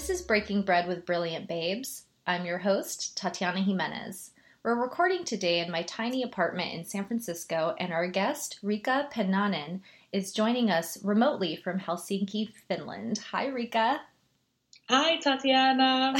This is Breaking Bread with Brilliant Babes. I'm your host, Tatiana Jimenez. We're recording today in my tiny apartment in San Francisco, and our guest, Rika Pennanen, is joining us remotely from Helsinki, Finland. Hi, Rika. Hi, Tatiana.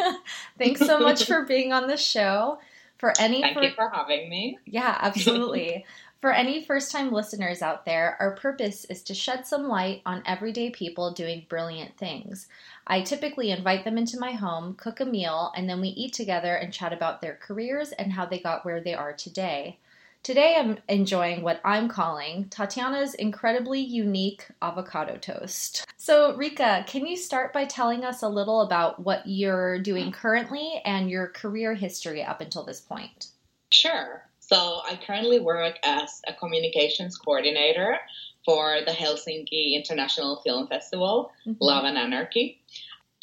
Thanks so much for being on the show. For any, thank for, you for having me. Yeah, absolutely. For any first time listeners out there, our purpose is to shed some light on everyday people doing brilliant things. I typically invite them into my home, cook a meal, and then we eat together and chat about their careers and how they got where they are today. Today I'm enjoying what I'm calling Tatiana's incredibly unique avocado toast. So, Rika, can you start by telling us a little about what you're doing currently and your career history up until this point? Sure. So I currently work as a communications coordinator for the Helsinki International Film Festival, mm-hmm. Love and Anarchy.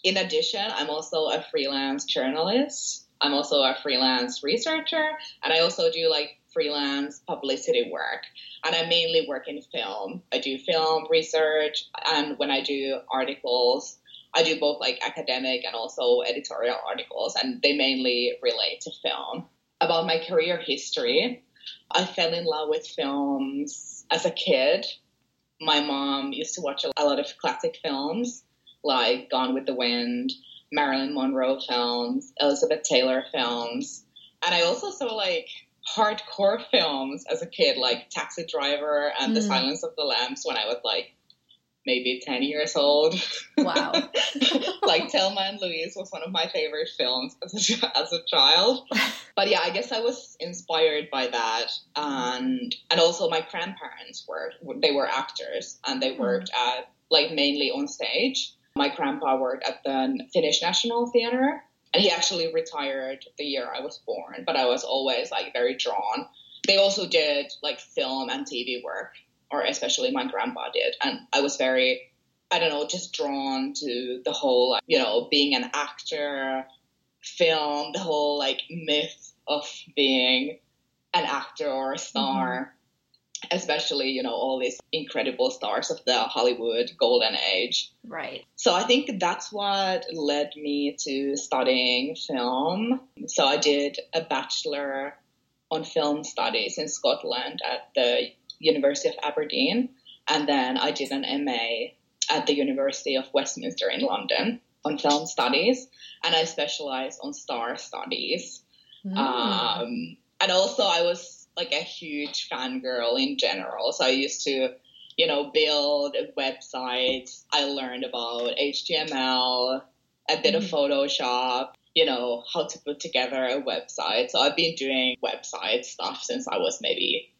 In addition, I'm also a freelance journalist. I'm also a freelance researcher, and I also do like freelance publicity work. And I mainly work in film. I do film research, and when I do articles, I do both like academic and also editorial articles, and they mainly relate to film about my career history. I fell in love with films as a kid. My mom used to watch a lot of classic films like Gone with the Wind, Marilyn Monroe films, Elizabeth Taylor films. And I also saw like hardcore films as a kid, like Taxi Driver and mm. The Silence of the Lambs when I was like maybe 10 years old. Wow. like Thelma and Louise was one of my favorite films as a, as a child. But yeah, I guess I was inspired by that. And, and also my grandparents were, they were actors and they worked at like mainly on stage. My grandpa worked at the Finnish National Theatre and he actually retired the year I was born, but I was always like very drawn. They also did like film and TV work or especially my grandpa did. And I was very, I don't know, just drawn to the whole, you know, being an actor, film, the whole like myth of being an actor or a star. Mm-hmm. Especially, you know, all these incredible stars of the Hollywood golden age. Right. So I think that's what led me to studying film. So I did a bachelor on film studies in Scotland at the University of Aberdeen, and then I did an MA at the University of Westminster in London on film studies, and I specialized on star studies. Mm. Um, and also, I was like a huge fangirl in general, so I used to, you know, build websites. I learned about HTML, a bit mm. of Photoshop, you know, how to put together a website. So I've been doing website stuff since I was maybe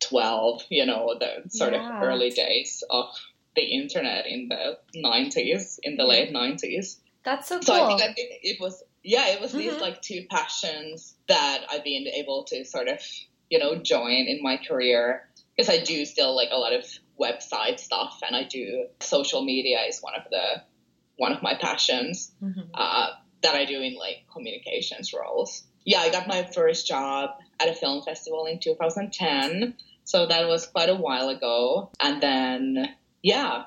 12, you know, the sort yeah. of early days of the internet in the 90s, in the late 90s. That's so cool. So I think, it was, yeah, it was mm-hmm. these like two passions that I've been able to sort of, you know, join in my career because I do still like a lot of website stuff and I do social media is one of the, one of my passions mm-hmm. uh, that I do in like communications roles. Yeah, I got my first job at a film festival in 2010 so that was quite a while ago. And then, yeah,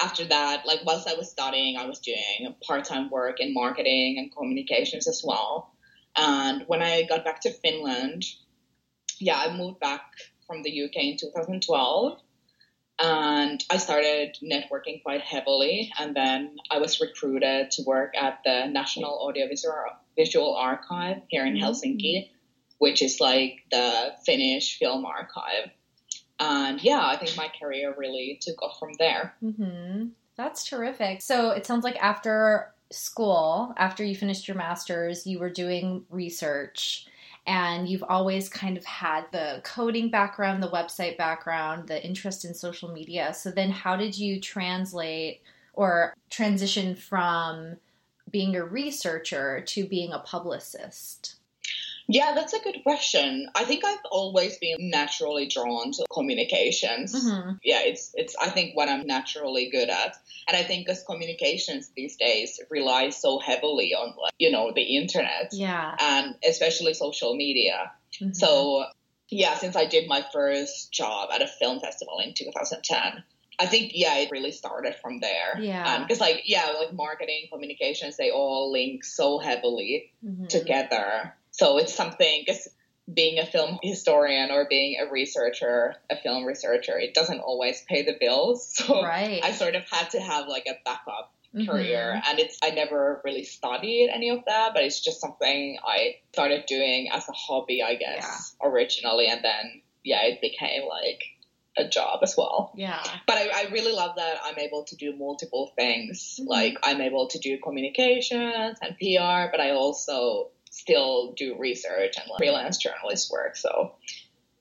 after that, like whilst I was studying, I was doing part time work in marketing and communications as well. And when I got back to Finland, yeah, I moved back from the UK in 2012 and I started networking quite heavily. And then I was recruited to work at the National Audiovisual Archive here in mm-hmm. Helsinki which is like the Finnish film archive. And yeah, I think my career really took off from there. Mm-hmm. That's terrific. So it sounds like after school, after you finished your master's, you were doing research and you've always kind of had the coding background, the website background, the interest in social media. So then how did you translate or transition from being a researcher to being a publicist? Yeah, that's a good question. I think I've always been naturally drawn to communications. Mm-hmm. Yeah, it's it's I think what I'm naturally good at. And I think as communications these days relies so heavily on like, you know, the internet. Yeah. And especially social media. Mm-hmm. So yeah, since I did my first job at a film festival in 2010, I think yeah, it really started from there. Yeah. Because like yeah, like marketing, communications, they all link so heavily Mhm. together. So it's something being a film historian or being a researcher, a film researcher, it doesn't always pay the bills. So Right. I sort of had to have like a backup Mhm. career and it's I never really studied any of that, but it's just something I started doing as a hobby, I guess, originally and then yeah, it became like a job as well. Yeah. But I, I really love that I'm able to do multiple things. Mhm. Like I'm able to do communications and PR, but I also still do research and like, freelance journalist work. So,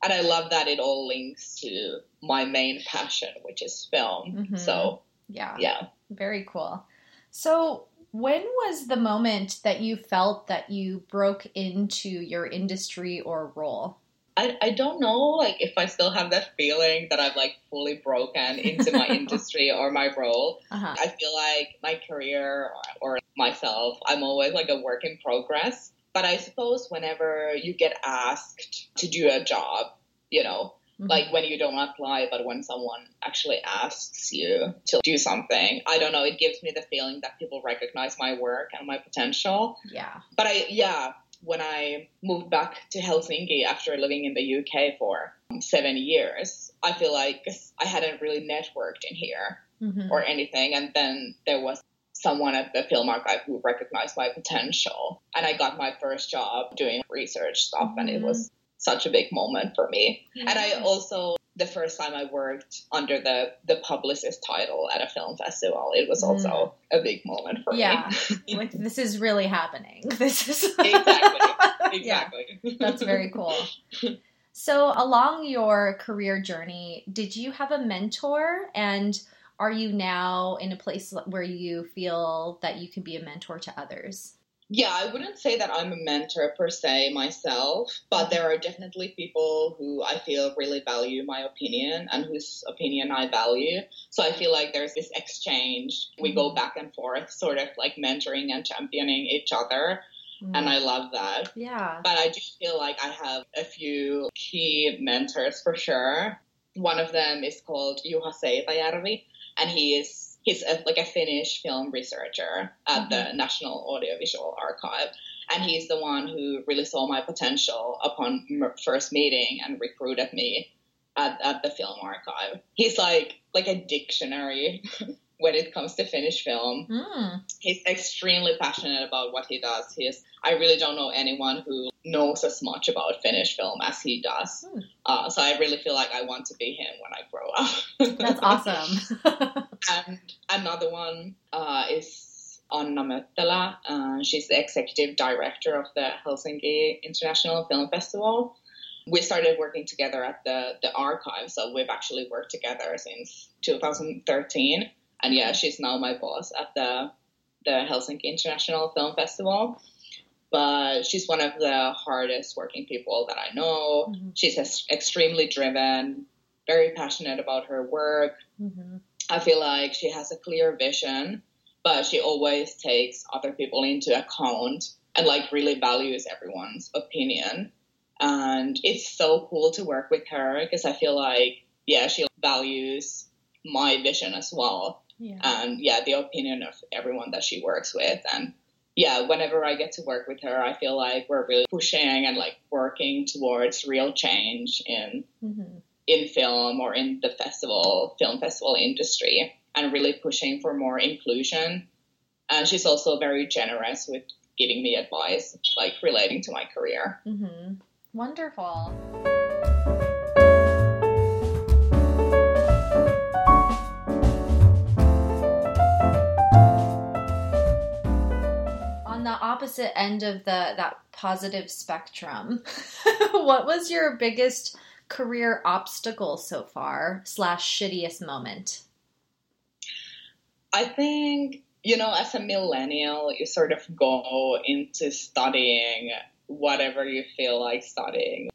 and I love that it all links to my main passion, which is film. Mhm. So Yeah. yeah. Very cool. So, when was the moment that you felt that you broke into your industry or role? I, I don't know like if I still have that feeling that I've like fully broken into my industry or my role. Uh-huh. I feel like my career or, or myself, I'm always like a work in progress. But I suppose whenever you get asked to do a job, you know, Mhm. like when you don't apply, but when someone actually asks you to do something, I don't know, it gives me the feeling that people recognize my work and my potential. yeah. But I, yeah, when I moved back to Helsinki after living in the UK for seven years, I feel like I hadn't really networked in here Mhm. or anything. And then there was someone at the film archive who recognized my potential. And I got my first job doing research stuff, and it was mm-hmm. such a big moment for me. And I also, the first time I worked under the, the publicist title at a film festival, it was also mm. a big moment for Yeah. me. like this is really happening. This is exactly. Yeah. Exactly. That's very cool. So, along your career journey, did you have a mentor? And are you now in a place where you feel that you can be a mentor to others? Yeah, I wouldn't say that I'm a mentor per se myself, but there are definitely people who I feel really value my opinion and whose opinion I value. So I feel like there's this exchange. We go mm-hmm. back and forth, sort of like mentoring and championing each other. Mm-hmm. And I love that. yeah. But I do feel like I have a few key mentors for sure. One of them is called Juha Seitajärvi, and he is he's a, like a Finnish film researcher at the mm-hmm. National Audiovisual Archive, and he's the one who really saw my potential upon m- first meeting and recruited me at, at the film archive. He's like like a dictionary when it comes to Finnish film Hmm. he's extremely passionate about what he does. He's I really don't know anyone who knows as much about Finnish film as he does. Hmm. Uh, so I really feel like I want to be him when I grow up. That's awesome. and another one uh, is Anna Möttölä. Uh, she's the executive director of the Helsinki International Film Festival. We started working together at the, the archive, so we've actually worked together since 2013. And yeah, she's now my boss at the the Helsinki International Film Festival. But she's one of the hardest working people that I know. Mhm. She's extremely driven, very passionate about her work. Mhm. I feel like she has a clear vision, but she always takes other people into account and like really values everyone's opinion. And it's so cool to work with her because I feel like, yeah, she values my vision as well. Yeah. And yeah, the opinion of everyone that she works with. And yeah, whenever I get to work with her, I feel like we're really pushing and like working towards real change in Mhm. in film or in the festival film festival industry and really pushing for more inclusion and she's also very generous with giving me advice like relating to my career Mhm. Wonderful. The opposite end of the that positive spectrum, what was your biggest career obstacle so far slash shittiest moment? i think you know as a millennial you sort of go into studying whatever you feel like studying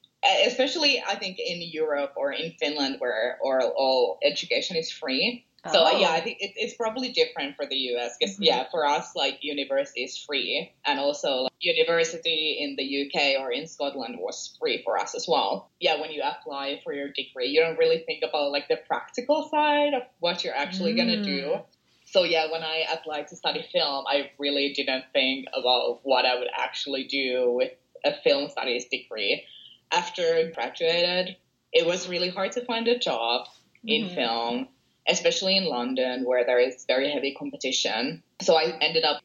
especially i think in europe or in finland where or all education is free So uh, Oh. yeah, I think it, it's probably different for the US because Mhm. yeah, for us like university is free, and also like, university in the UK or in Scotland was free for us as well. Yeah, when you apply for your degree, you don't really think about like the practical side of what you're actually gonna do. Mm. So yeah, when I applied to study film, I really didn't think about what I would actually do with a film studies degree. After I graduated, it was really hard to find a job in Mhm. film, especially in London where there is very heavy competition. So I ended up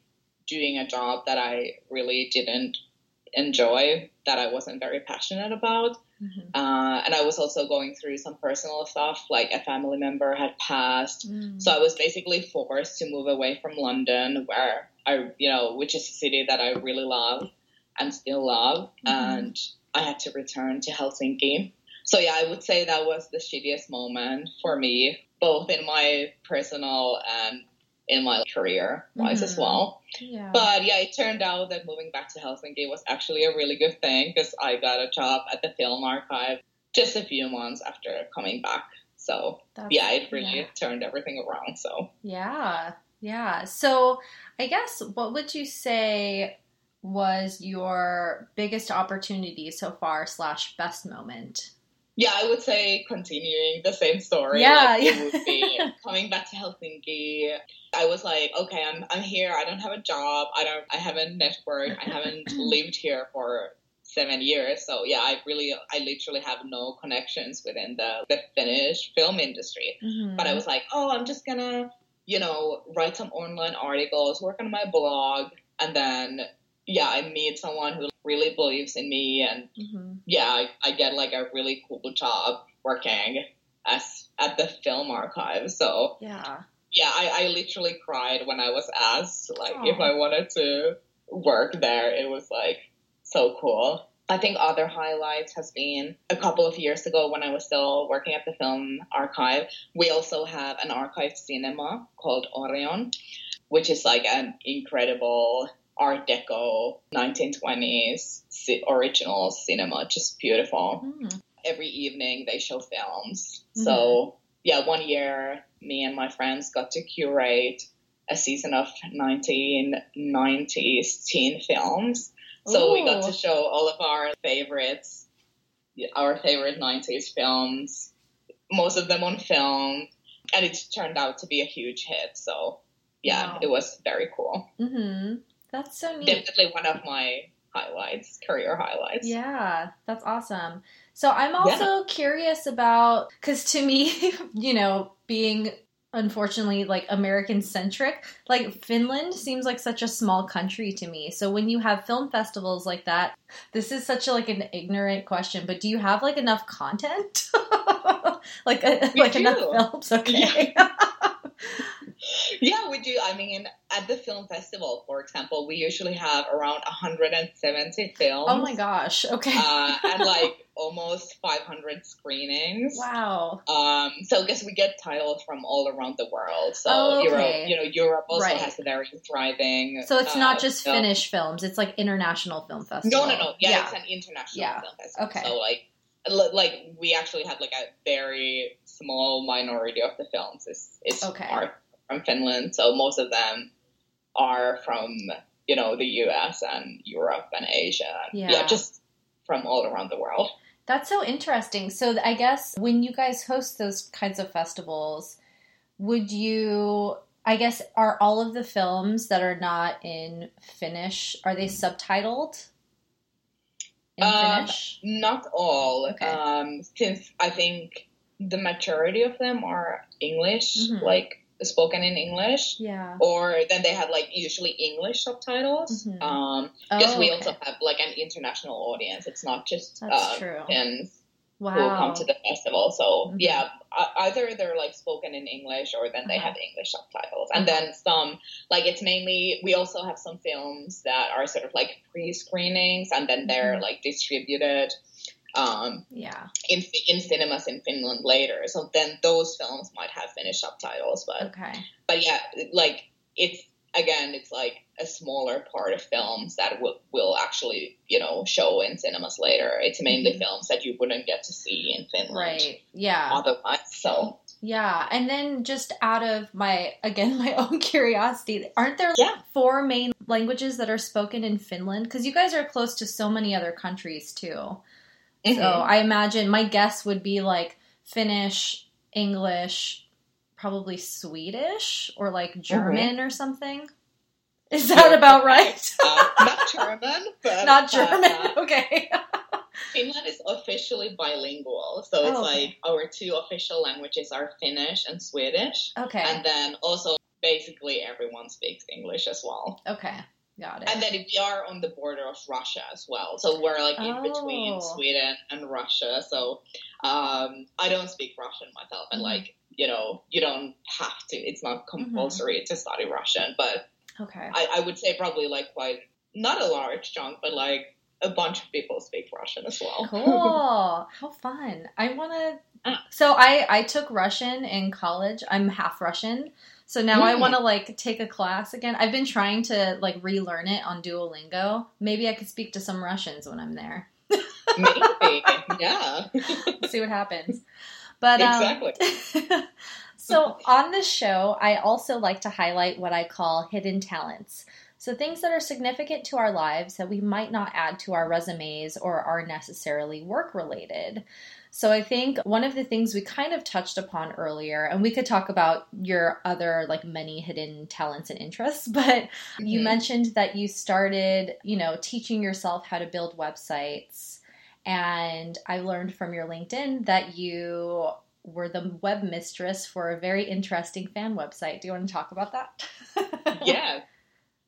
doing a job that I really didn't enjoy, that I wasn't very passionate about. Mhm. Uh, and I was also going through some personal stuff, like a family member had passed. Mm. So I was basically forced to move away from London, where I, you know, which is a city that I really love and still love. Mhm. And I had to return to Helsinki. So yeah, I would say that was the shittiest moment for me, both in my personal and in my career wise as Mhm. well. yeah. But yeah, it turned out that moving back to Helsinki was actually a really good thing because I got a job at the film archive just a few months after coming back. So That's- yeah, it really yeah. turned everything around. So Yeah, yeah. So I guess what would you say was your biggest opportunity so far slash best moment? Yeah, I would say continuing the same story. Yeah, like, yeah. it would be coming back to Helsinki. I was like, okay, I'm I'm here. I don't have a job. I don't. I haven't networked. I haven't lived here for seven years. So yeah, I really, I literally have no connections within the the Finnish film industry. Mhm. But I was like, oh, I'm just gonna, you know, write some online articles, work on my blog, and then, yeah, I meet someone who really believes in me, and Mhm. yeah, I, I get like a really cool job working as at the film archive. So yeah. yeah, I, I literally cried when I was asked like if I wanted to work there. It was like so cool. I think other highlights has been a couple of years ago when I was still working at the film archive. We also have an archive cinema called Orion, which is like an incredible Art Deco 1920s original cinema, just beautiful Mm. every evening they show films. So yeah, one year me and my friends got to curate a season of 1990s teen films. So we got to show all of our favorites, our favorite 90s films, most of them on film, and it turned out to be a huge hit. So yeah, Wow. it was very cool. Mhm. That's so neat. Definitely one of my highlights, career highlights. Yeah, that's awesome. So I'm also curious about because to me, you know, being unfortunately like American centric, like Finland seems like such a small country to me. So when you have film festivals like that, this is such a like an ignorant question, but do you have like enough content? like uh, a, We like enough films? Okay. Yeah, we do. I mean, at the film festival, for example, we usually have around 170 films. oh my gosh. Okay. Uh, and like almost 500 screenings. wow. Um, so I guess we get titles from all around the world. So Oh, okay. Europe, you know, Europe also Right. has a very thriving. So it's uh, not just film- Finnish films; it's like international film festival. No, no, no. Yeah, it's an international Yeah. film festival. Okay. So like, like we actually have like a very small minority of the films is is Okay. From Finland. So most of them are from you know the U.S. and Europe and Asia. Yeah. just from all around the world. That's so interesting. So I guess when you guys host those kinds of festivals, would you I guess are all of the films that are not in Finnish are they subtitled in Um, Finnish? Not all, Okay. um, since I think the majority of them are English, Mhm. like spoken in English. Yeah. Or then they have like usually English subtitles. Mhm. Um, because Oh, we okay. also have like an international audience. It's not just That's uh. Finns Wow. who come to the festival. So Mhm. yeah, either they're like spoken in English or then they Uh-huh. have English subtitles. And Uh-huh. then some like it's mainly we also have some films that are sort of like pre-screenings and then they're Mhm. like distributed um, yeah. in in cinemas in Finland later. So then those films might have Finnish subtitles, but Okay. but yeah, like it's again, it's like a smaller part of films that will will actually you know show in cinemas later. It's mainly Mhm. films that you wouldn't get to see in Finland Right. Yeah. otherwise. So Yeah, and then just out of my again my own curiosity, aren't there Yeah. four main languages that are spoken in Finland? Because you guys are close to so many other countries too. So Mhm. I imagine my guess would be like Finnish, English, probably Swedish or like German or something. Is that about right? uh, not German, but Not German. uh, okay. Finland is officially bilingual, so it's Oh, okay. like our two official languages are Finnish and Swedish, Okay. and then also basically everyone speaks English as well. okay. Got it. And then we are on the border of Russia as well, so we're like in between Oh. Sweden and Russia. So um, I don't speak Russian myself, and Mhm. like you know, you don't have to. It's not compulsory to study Russian, but okay. I, I would say probably like quite not a large chunk, but like a bunch of people speak Russian as well. Cool. How fun. I want to. Ah. So I I took Russian in college. I'm half Russian. So now I Mm. want to like take a class again. I've been trying to like relearn it on Duolingo. Maybe I could speak to some Russians when I'm there. Maybe, yeah, See what happens. But um, exactly. so on this show, I also like to highlight what I call hidden talents. So things that are significant to our lives that we might not add to our resumes or are necessarily work related. So I think one of the things we kind of touched upon earlier, and we could talk about your other like many hidden talents and interests, but you Mhm. mentioned that you started, you know, teaching yourself how to build websites. And I learned from your LinkedIn that you were the web mistress for a very interesting fan website. Do you want to talk about that? yeah.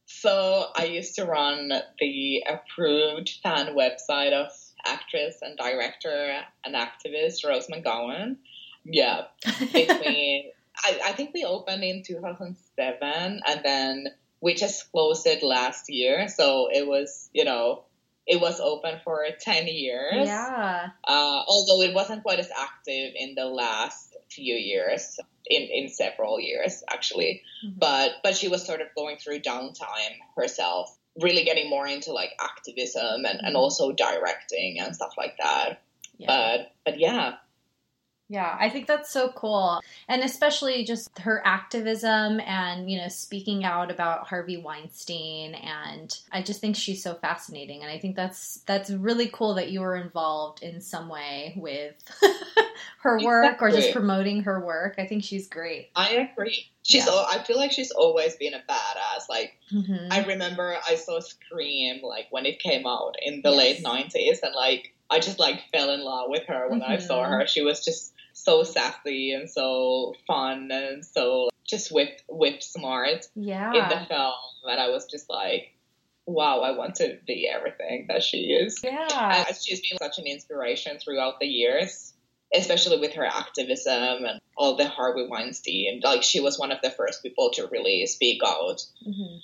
So I used to run the approved fan website of actress and director and activist Rose McGowan. Yeah, between I, I think we opened in 2007 and then we just closed it last year. So it was, you know, it was open for 10 years. yeah. Uh, although it wasn't quite as active in the last few years, in, in several years actually. Mhm. But but she was sort of going through downtime herself, really getting more into like activism and, and Mhm. also directing and stuff like that. yeah. But but yeah, Yeah, I think that's so cool. And especially just her activism and, you know, speaking out about Harvey Weinstein and I just think she's so fascinating and I think that's that's really cool that you were involved in some way with her work or just promoting her work. I think she's great. I agree. She's Yeah. I feel like she's always been a badass. Like Mhm. I remember I saw Scream like when it came out in the Yes. late nineties, and like I just like fell in love with her when I saw Mhm. her. She was just so sassy and so fun and so just whip whip smart in the film that I was just like, wow, I want to be everything that she is. Yeah. And she's been such an inspiration throughout the years. Especially with her activism and all the Harvey Weinstein, like she was one of the first people to really speak out Mhm.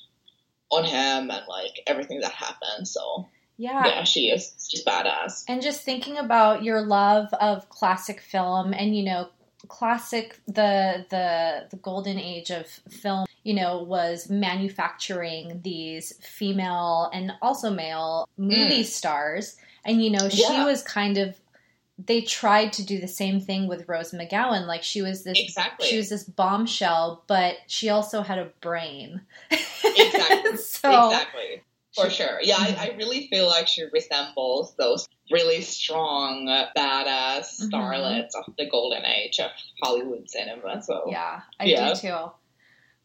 on him and like everything that happened. So Yeah. yeah, she is. She's badass. And just thinking about your love of classic film and you know classic the the the golden age of film you know was manufacturing these female and also male movie mm. stars and you know she Yeah. was kind of they tried to do the same thing with Rose McGowan like she was this Exactly. she was this bombshell but she also had a brain Exactly. so exactly. For sure. Yeah, I, I really feel like she resembles those really strong, uh, badass Mhm. starlets of the golden age of Hollywood cinema. So Yeah, I Yeah. do too.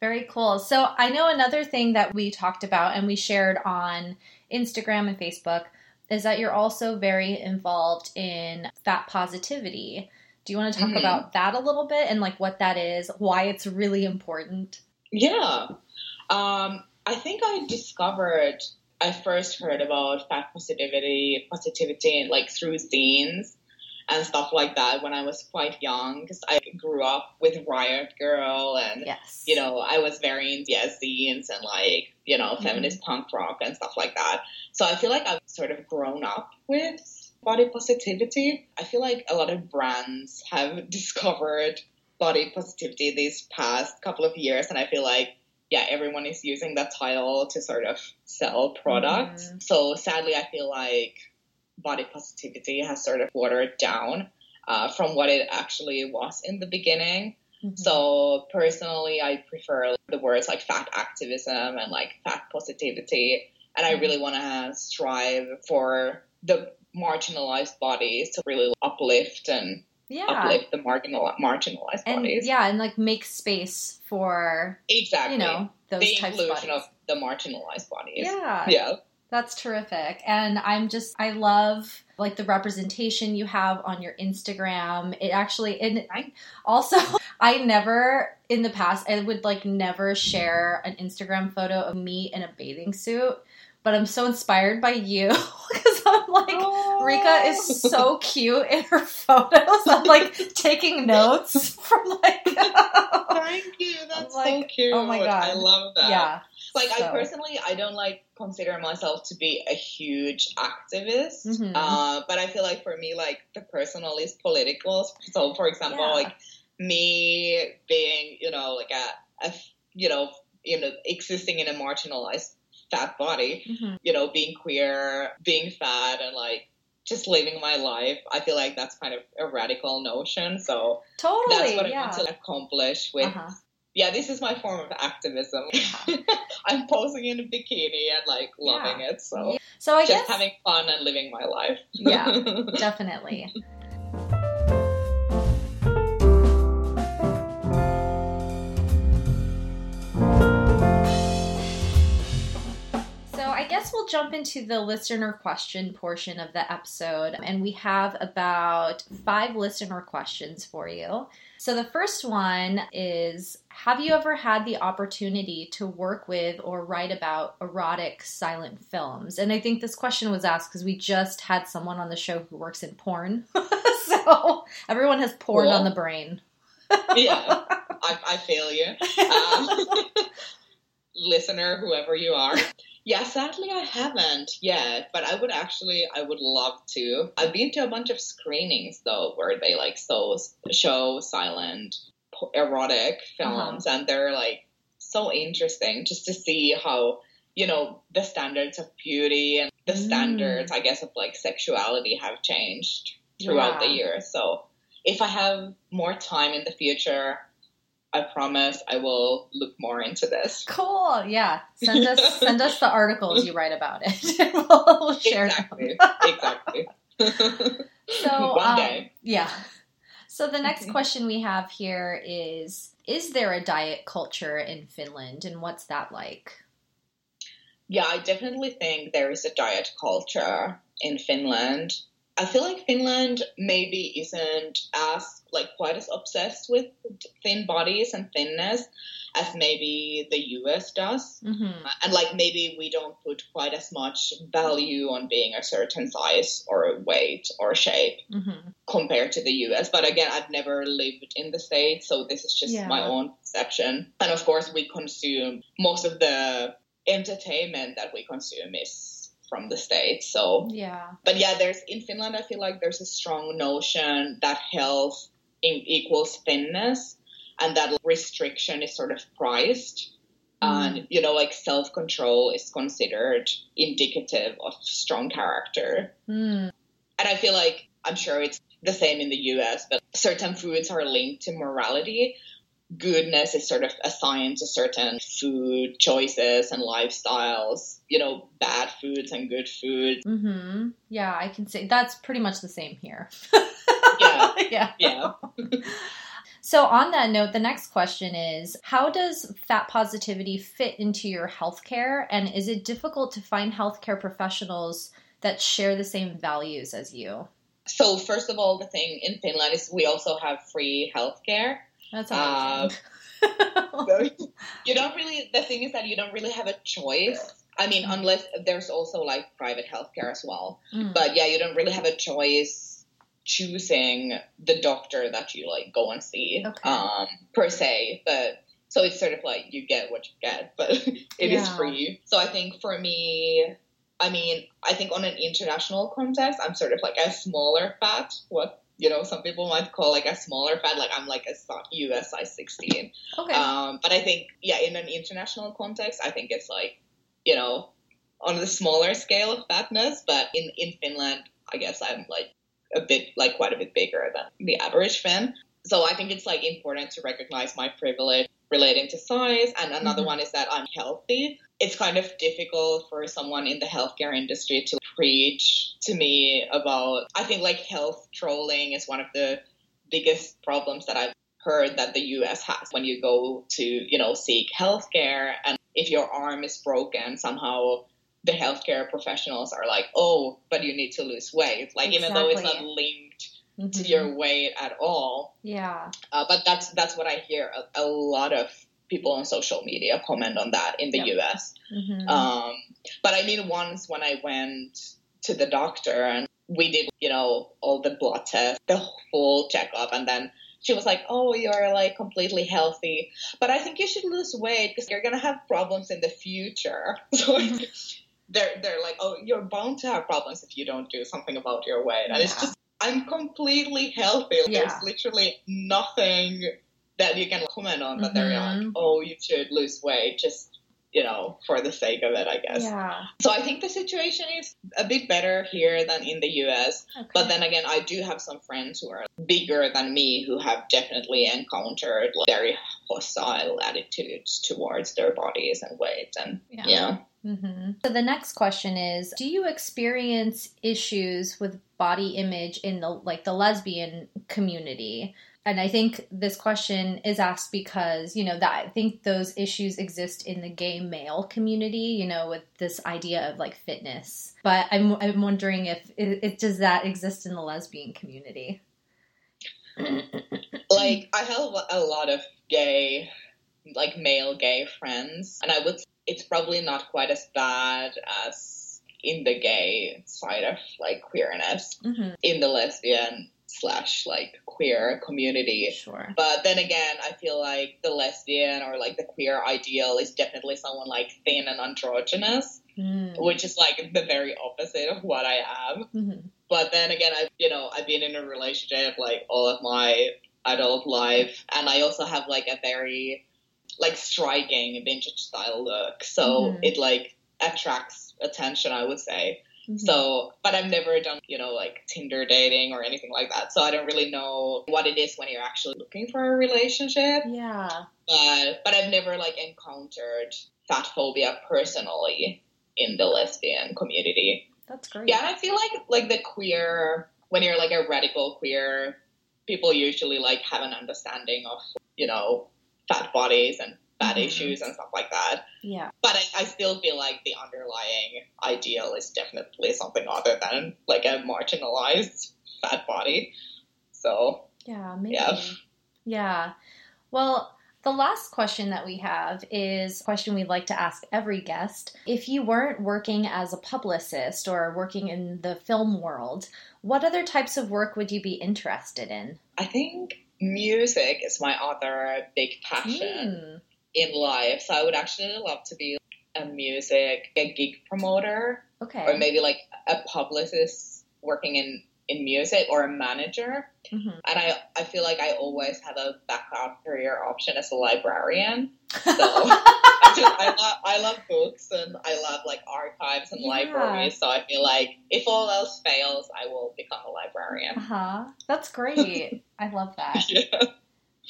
Very cool. So I know another thing that we talked about and we shared on Instagram and Facebook is that you're also very involved in fat positivity. Do you want to talk Mhm. about that a little bit and like what that is, why it's really important? Yeah. Um, I think I discovered, I first heard about fat positivity, positivity like through zines and stuff like that when I was quite young because I grew up with Riot Grrrl and, Yes. you know, I was very into yeah, zines and like, you know, feminist mm-hmm. punk rock and stuff like that. So I feel like I've sort of grown up with body positivity. I feel like a lot of brands have discovered body positivity these past couple of years, and I feel like yeah, everyone is using that title to sort of sell products. Mhm. So sadly, I feel like body positivity has sort of watered down uh, from what it actually was in the beginning. Mm-hmm. So personally, I prefer the words like fat activism and like fat positivity. And I mm-hmm. really want to strive for the marginalized bodies to really uplift and yeah. uplift the marginal marginalized and, bodies. Yeah, and like make space for exactly you know those the types inclusion of, of the marginalized bodies. Yeah, yeah. That's terrific. And I'm just, I love like the representation you have on your Instagram. It actually, and I also, I never in the past, I would like never share an Instagram photo of me in a bathing suit. But I'm so inspired by you because I'm like, oh. Rika is so cute in her photos. I'm like taking notes from like. Thank you. That's like, so cute. Oh my god, I love that. Yeah. Like so. I personally, I don't like consider myself to be a huge activist, mm-hmm. uh, but I feel like for me, like the personal is political. So, for example, yeah. like me being, you know, like a, a, you know, you know, existing in a marginalized fat body, mm-hmm. you know, being queer, being fat, and like just living my life. I feel like that's kind of a radical notion. So totally, that's what yeah. I want to accomplish with uh-huh yeah, this is my form of activism. Yeah. I'm posing in a bikini and like loving yeah. it. So, yeah. so I just guess having fun and living my life. yeah, definitely. Guess we'll jump into the listener question portion of the episode. And we have about five listener questions for you. So the first one is Have you ever had the opportunity to work with or write about erotic silent films? And I think this question was asked because we just had someone on the show who works in porn. so everyone has porn cool. on the brain. yeah, I, I feel you. Um, listener, whoever you are. Yeah, sadly I haven't yet, but I would actually, I would love to. I've been to a bunch of screenings though, where they like so show silent erotic films, uh-huh. and they're like so interesting just to see how you know the standards of beauty and the mm. standards, I guess, of like sexuality have changed throughout yeah. the years. So if I have more time in the future, I promise I will look more into this. Cool. Yeah. Send us send us the articles you write about it. we'll, we'll share exactly. exactly. so one um, day. Yeah. So the next question we have here is is there a diet culture in Finland and what's that like? Yeah, I definitely think there is a diet culture in Finland. I feel like Finland maybe isn't as like quite as obsessed with thin bodies and thinness as maybe the US does. Mm-hmm. And like maybe we don't put quite as much value on being a certain size or weight or shape mm-hmm. compared to the US. But again, I've never lived in the States, so this is just yeah. my own perception. And of course, we consume most of the entertainment that we consume is from the states so. Yeah. But yeah there's in finland i feel like there's a strong notion that health equals thinness and that restriction is sort of prized mm. and you know like self-control is considered indicative of strong character. Mm. and i feel like i'm sure it's the same in the us but certain foods are linked to morality goodness is sort of assigned to certain food choices and lifestyles, you know, bad foods and good foods. Mm-hmm. Yeah, I can say that's pretty much the same here. yeah. Yeah. Yeah. so, on that note, the next question is How does fat positivity fit into your healthcare? And is it difficult to find healthcare professionals that share the same values as you? So, first of all, the thing in Finland is we also have free healthcare. That's uh, you don't really. The thing is that you don't really have a choice. I mean, unless there's also like private healthcare as well. Mm. But yeah, you don't really have a choice choosing the doctor that you like go and see okay. um, per se. But so it's sort of like you get what you get, but it yeah. is free. So I think for me, I mean, I think on an international context, I'm sort of like a smaller fat. What you know, some people might call like a smaller fat. Like I'm like a US size 16. Okay. Um, but I think, yeah, in an international context, I think it's like, you know, on the smaller scale of fatness. But in, in Finland, I guess I'm like a bit, like quite a bit bigger than the average Finn. so I think it's like important to recognize my privilege relating to size. And another Mhm. one is that I'm healthy. It's kind of difficult for someone in the healthcare industry to preach to me about, I think like health trolling is one of the biggest problems that I've heard that the US has when you go to, you know, seek healthcare and if your arm is broken, somehow the healthcare professionals are like, oh, but you need to lose weight. Like, even though it's not linked to Mhm. your weight at all. yeah. Uh, but that's that's what I hear a, a lot of people on social media comment on that in the Yep. US. Mhm. Um, but I mean, once when I went to the doctor and we did, you know, all the blood tests, the full checkup, and then she was like, "Oh, you're like completely healthy, but I think you should lose weight because you're gonna have problems in the future." So they're they're like, "Oh, you're bound to have problems if you don't do something about your weight," and it's just I'm completely healthy. Yeah. There's literally nothing that you can comment on that they're like, Mhm. "Oh, you should lose weight," just you know, for the sake of it, I guess. yeah. So I think the situation is a bit better here than in the US. Okay. But then again, I do have some friends who are bigger than me who have definitely encountered like, very hostile attitudes towards their bodies and weight. And Yeah. yeah. hmm So the next question is: Do you experience issues with body image in the like the lesbian community? And I think this question is asked because you know that I think those issues exist in the gay male community. You know, with this idea of like fitness. But I'm I'm wondering if it, it does that exist in the lesbian community? Like, I have a lot of gay, like male gay friends. And I would, it's probably not quite as bad as in the gay side of like queerness. hmm in the lesbian slash like queer community. Sure. But then again, I feel like the lesbian or like the queer ideal is definitely someone like thin and androgynous, Mm. which is like the very opposite of what I am. Mhm. But then again, I've you know I've been in a relationship like all of my adult life, and I also have like a very like striking vintage style look, so Mhm. it like attracts attention. I would say. Mhm. So, but I've never done, you know, like Tinder dating or anything like that. So I don't really know what it is when you're actually looking for a relationship. yeah. But, but I've never like encountered fat phobia personally in the lesbian community. That's great. Yeah, and I feel like like the queer when you're like a radical queer, people usually like have an understanding of, you know, fat bodies and fat Mhm. issues and stuff like that. Yeah. But I, I still feel like the underlying ideal is definitely something other than like a marginalized fat body. So Yeah, maybe. Yeah. Yeah. Well, the last question that we have is a question we'd like to ask every guest. If you weren't working as a publicist or working in the film world, what other types of work would you be interested in? I think music is my other big passion Hmm. In life. So I would actually love to be a music, a gig promoter, Okay. or maybe like a publicist working in, in music or a manager. Mhm. And I, I feel like I always have a backup career option as a librarian. So I, just, I, love, I love books and I love like archives and Yeah. libraries. So I feel like if all else fails, I will become a librarian. Uh-huh. That's great. I love that. Yeah.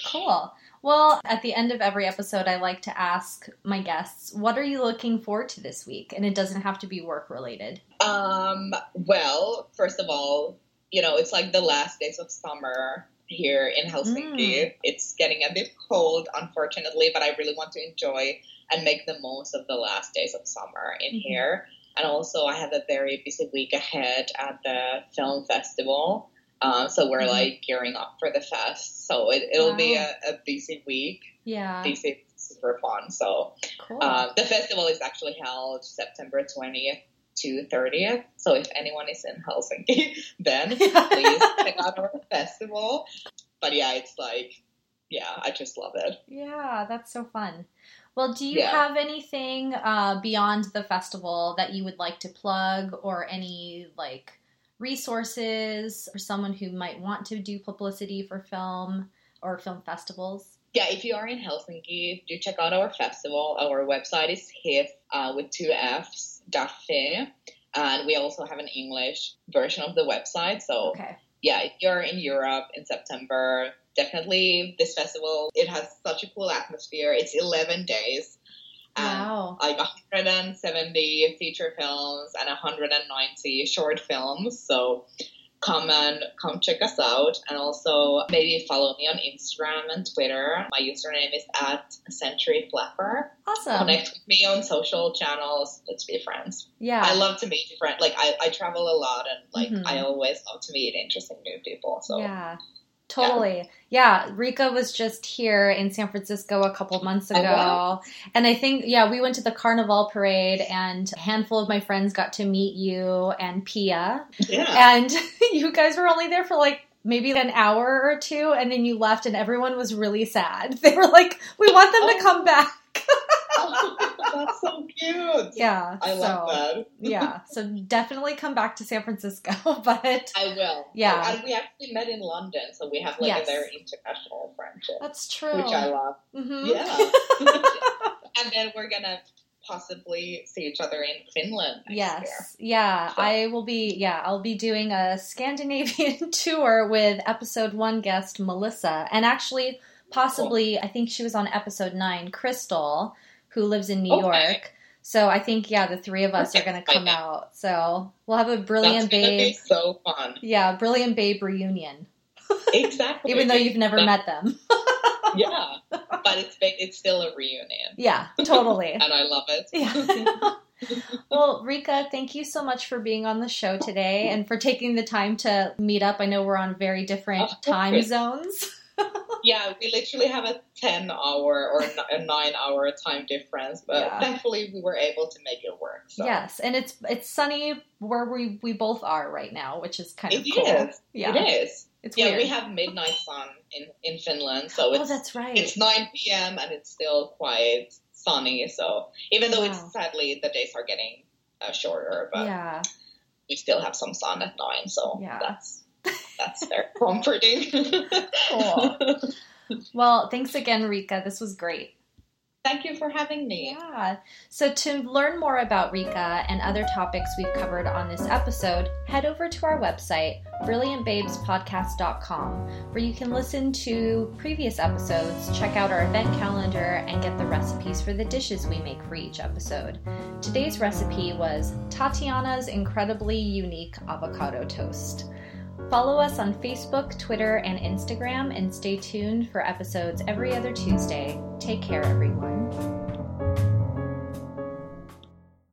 Cool. Well, at the end of every episode, I like to ask my guests, what are you looking forward to this week? And it doesn't have to be work related. Um, well, first of all, you know, it's like the last days of summer here in Helsinki. It's getting a bit cold, unfortunately, but I really want to enjoy and make the most of the last days of summer in Mhm. here. And also, I have a very busy week ahead at the film festival. Um, so we're Mhm. like gearing up for the fest. So it, it'll be a, a busy week, Yeah. busy, super fun. So Cool. uh, the festival is actually held September 20th to 30th. So if anyone is in Helsinki, then please check out our festival. But yeah, it's like, yeah, I just love it. Yeah, that's so fun. Well, do you Yeah. have anything uh, beyond the festival that you would like to plug or any like resources for someone who might want to do publicity for film or film festivals? Yeah, if you are in Helsinki, do check out our festival. Our website is HIF uh, with two F's, Dafe. And we also have an English version of the website. So Okay. yeah, if you're in Europe in September, definitely this festival. It has such a cool atmosphere. It's 11 days. Wow. Like 170 feature films and 190 short films. So come and come check us out and also maybe follow me on Instagram and Twitter. My username is at Century Flapper. Awesome. Connect with me on social channels. Let's be friends. Yeah. I love to meet friends. Like I, I travel a lot and like Mhm. I always love to meet interesting new people. So Yeah. Totally. Yeah. Rika was just here in San Francisco a couple months Oh, ago. wow. And I think, yeah, we went to the carnival parade and a handful of my friends got to meet you and Pia. yeah. And you guys were only there for like maybe an hour or two and then you left and everyone was really sad. They were like, we want them to Oh. come back. That's so cute. Yeah. I so, love that. yeah. So definitely come back to San Francisco. But I will. Yeah. And we actually met in London, so we have like Yes. a very international friendship, that's true. which I love. Mhm. Yeah. and then we're gonna possibly see each other in Finland next year. Yes. Yeah. So- I will be, yeah, I'll be doing a Scandinavian tour with episode one guest Melissa. And actually, possibly, I think she was on episode nine, Crystal, who lives in New Okay. York. So I think, yeah, the three of us are going to come out. So we'll have a brilliant That's babe. be so fun. Yeah, brilliant babe reunion. Exactly. Even though you've never met them. Yeah, but it's it's still a reunion, yeah, totally. and I love it. Yeah. well, Rika, thank you so much for being on the show today and for taking the time to meet up. I know we're on very different oh, Of time zones. yeah, we literally have a ten hour or a nine hour time difference, but Yeah. thankfully we were able to make it work. So. Yes, and it's it's sunny where we we both are right now, which is kind of It cool. is. Yeah, It is. it's Yeah, weird. we have midnight sun in, in Finland, so oh, it's that's right. it's 9 p.m. and it's still quite sunny. So even though Wow. it's sadly the days are getting uh, shorter, but yeah, we still have some sun at nine. So Yeah. that's that's very comforting. Cool. Well, thanks again, Rika. This was great. Thank you for having me. Yeah. So to learn more about Rika and other topics we've covered on this episode, head over to our website, brilliantbabespodcast.com, where you can listen to previous episodes, check out our event calendar, and get the recipes for the dishes we make for each episode. Today's recipe was Tatiana's incredibly unique avocado toast. Follow us on Facebook, Twitter, and Instagram, and stay tuned for episodes every other Tuesday. Take care, everyone.